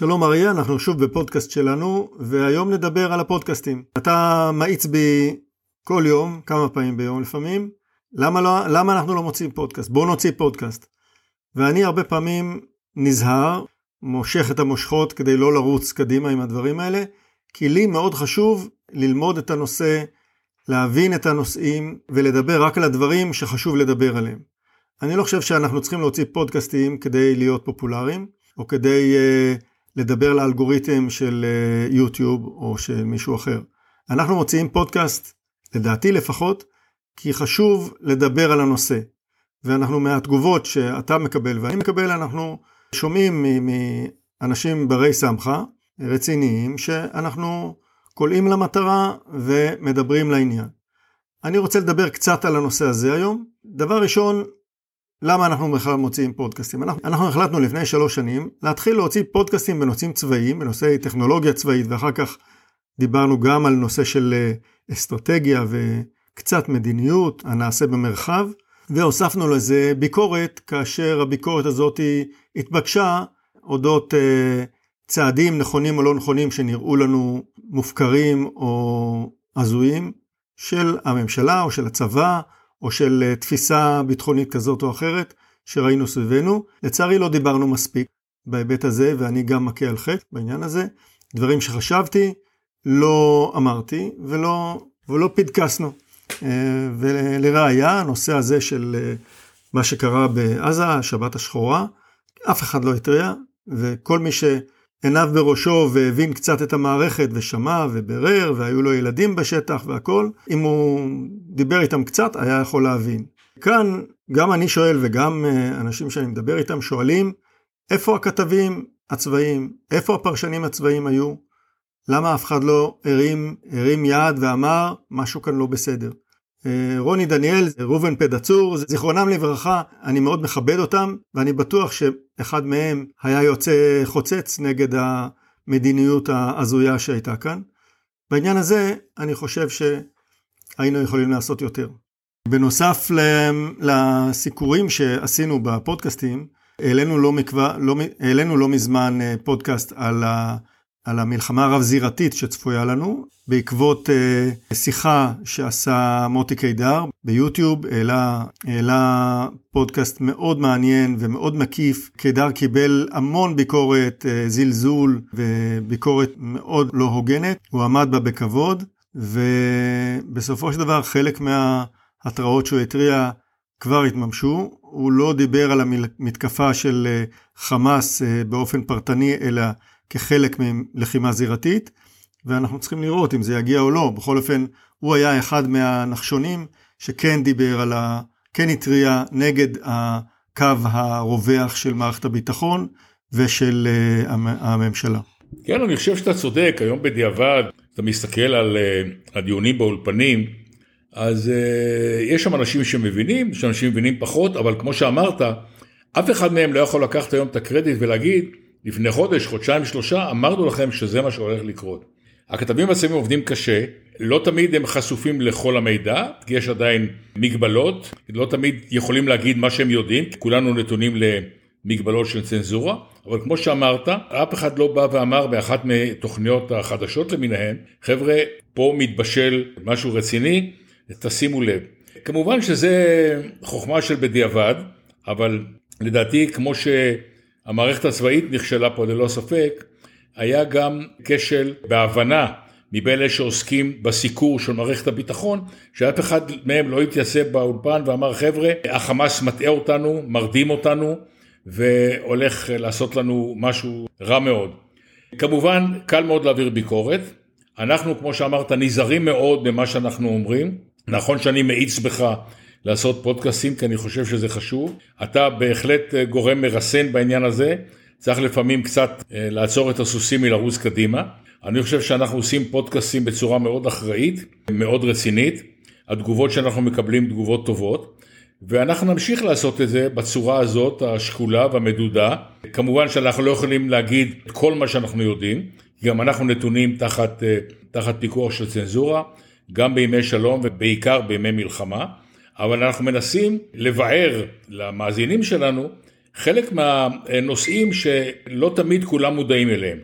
שלום אריה, אנחנו שוב בפודקאסט שלנו, והיום נדבר על הפודקאסטים. אתה מאיץ בי כל יום, כמה פעמים ביום לפעמים, למה, לא, למה אנחנו לא מוציאים פודקאסט? בואו נוציא פודקאסט. ואני הרבה פעמים נזהר, מושך את המושכות כדי לא לרוץ קדימה עם הדברים האלה, כי לי מאוד חשוב ללמוד את הנושא, להבין את הנושאים ולדבר רק על הדברים שחשוב לדבר עליהם. אני לא חושב שאנחנו צריכים להוציא פודקאסטים כדי להיות פופולריים, או כדי uh, לדבר לאלגוריתם של uh, יוטיוב או של מישהו אחר. אנחנו מוציאים פודקאסט, לדעתי לפחות, כי חשוב לדבר על הנושא. ואנחנו מהתגובות שאתה מקבל ואני מקבל, אנחנו שומעים מאנשים ברי סמכה, רציניים, שאנחנו קולעים למטרה ומדברים לעניין. אני רוצה לדבר קצת על הנושא הזה היום. דבר ראשון, למה אנחנו בכלל מוציאים פודקאסטים? אנחנו, אנחנו החלטנו לפני שלוש שנים להתחיל להוציא פודקאסטים בנושאים צבאיים, בנושאי טכנולוגיה צבאית, ואחר כך דיברנו גם על נושא של אה, אסטרטגיה וקצת מדיניות, הנעשה במרחב, והוספנו לזה ביקורת, כאשר הביקורת הזאת התבקשה אודות אה, צעדים נכונים או לא נכונים שנראו לנו מופקרים או הזויים של הממשלה או של הצבא או של אה, תפיסה ביטחונית כזאת או אחרת שראינו סביבנו. לצערי לא דיברנו מספיק בהיבט הזה ואני גם מכה על חטא בעניין הזה. דברים שחשבתי לא אמרתי ולא, ולא פדקסנו. אה, ולראיה הנושא הזה של אה, מה שקרה בעזה, השבת השחורה, אף אחד לא התריע וכל מי ש... עיניו בראשו והבין קצת את המערכת ושמע וברר והיו לו ילדים בשטח והכל, אם הוא דיבר איתם קצת היה יכול להבין. כאן גם אני שואל וגם אה, אנשים שאני מדבר איתם שואלים, איפה הכתבים הצבאיים? איפה הפרשנים הצבאיים היו? למה אף אחד לא הרים, הרים יד ואמר משהו כאן לא בסדר? אה, רוני דניאל, ראובן פדצור, זיכרונם לברכה, אני מאוד מכבד אותם, ואני בטוח שאחד מהם היה יוצא חוצץ נגד המדיניות ההזויה שהייתה כאן. בעניין הזה, אני חושב שהיינו יכולים לעשות יותר. בנוסף לסיקורים שעשינו בפודקאסטים, העלינו לא, מקווה, לא, העלינו לא מזמן אה, פודקאסט על ה... על המלחמה הרב-זירתית שצפויה לנו, בעקבות uh, שיחה שעשה מוטי קידר ביוטיוב, העלה, העלה פודקאסט מאוד מעניין ומאוד מקיף. קידר קיבל המון ביקורת, uh, זלזול וביקורת מאוד לא הוגנת, הוא עמד בה בכבוד, ובסופו של דבר חלק מההתראות שהוא התריע כבר התממשו. הוא לא דיבר על המתקפה של אה, חמאס באופן פרטני, אלא כחלק מלחימה זירתית, ואנחנו צריכים לראות אם זה יגיע או לא. בכל אופן, הוא היה אחד מהנחשונים שכן דיבר על ה... כן התריע נגד הקו הרווח של מערכת הביטחון ושל uh, הממשלה. כן, אני חושב שאתה צודק, היום בדיעבד, אתה מסתכל על uh, הדיונים באולפנים, אז uh, יש שם אנשים שמבינים, יש אנשים שמבינים פחות, אבל כמו שאמרת, אף אחד מהם לא יכול לקחת היום את הקרדיט ולהגיד, לפני חודש, חודשיים, שלושה, אמרנו לכם שזה מה שהולך לקרות. הכתבים הצבאיים עובדים קשה, לא תמיד הם חשופים לכל המידע, כי יש עדיין מגבלות, לא תמיד יכולים להגיד מה שהם יודעים, כי כולנו נתונים למגבלות של צנזורה, אבל כמו שאמרת, אף אחד לא בא ואמר באחת מתוכניות החדשות למיניהן, חבר'ה, פה מתבשל משהו רציני, תשימו לב. כמובן שזה חוכמה של בדיעבד, אבל לדעתי כמו ש... המערכת הצבאית נכשלה פה ללא ספק, היה גם כשל בהבנה מבין אלה שעוסקים בסיקור של מערכת הביטחון, שאף אחד מהם לא התייצב באולפן ואמר חבר'ה, החמאס מטעה אותנו, מרדים אותנו והולך לעשות לנו משהו רע מאוד. כמובן, קל מאוד להעביר ביקורת. אנחנו, כמו שאמרת, נזהרים מאוד במה שאנחנו אומרים. נכון שאני מאיץ בך לעשות פודקאסטים, כי אני חושב שזה חשוב. אתה בהחלט אה, גורם מרסן בעניין הזה, צריך לפעמים קצת אה, לעצור את הסוסים מלרוץ קדימה. אני חושב שאנחנו עושים פודקאסטים בצורה מאוד אחראית, מאוד רצינית. התגובות שאנחנו מקבלים תגובות טובות. ואנחנו נמשיך לעשות את זה בצורה הזאת, השקולה והמדודה. כמובן שאנחנו לא יכולים להגיד את כל מה שאנחנו יודעים, גם אנחנו נתונים תחת, אה, תחת פיקוח של צנזורה, גם בימי שלום ובעיקר בימי מלחמה. אבל אנחנו מנסים לבאר למאזינים שלנו חלק מהנושאים שלא תמיד כולם מודעים אליהם.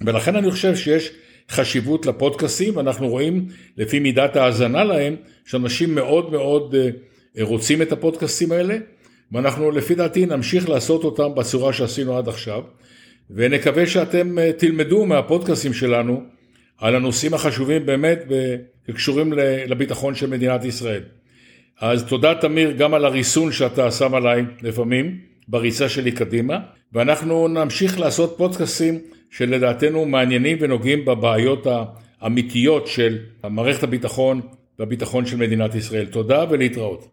ולכן אני חושב שיש חשיבות לפודקאסים, ואנחנו רואים לפי מידת ההאזנה להם, שאנשים מאוד מאוד אה, רוצים את הפודקאסטים האלה, ואנחנו לפי דעתי נמשיך לעשות אותם בצורה שעשינו עד עכשיו, ונקווה שאתם אה, תלמדו מהפודקאסטים שלנו על הנושאים החשובים באמת שקשורים לביטחון של מדינת ישראל. אז תודה תמיר גם על הריסון שאתה שם עליי לפעמים בריצה שלי קדימה ואנחנו נמשיך לעשות פודקאסים שלדעתנו מעניינים ונוגעים בבעיות האמיתיות של מערכת הביטחון והביטחון של מדינת ישראל. תודה ולהתראות.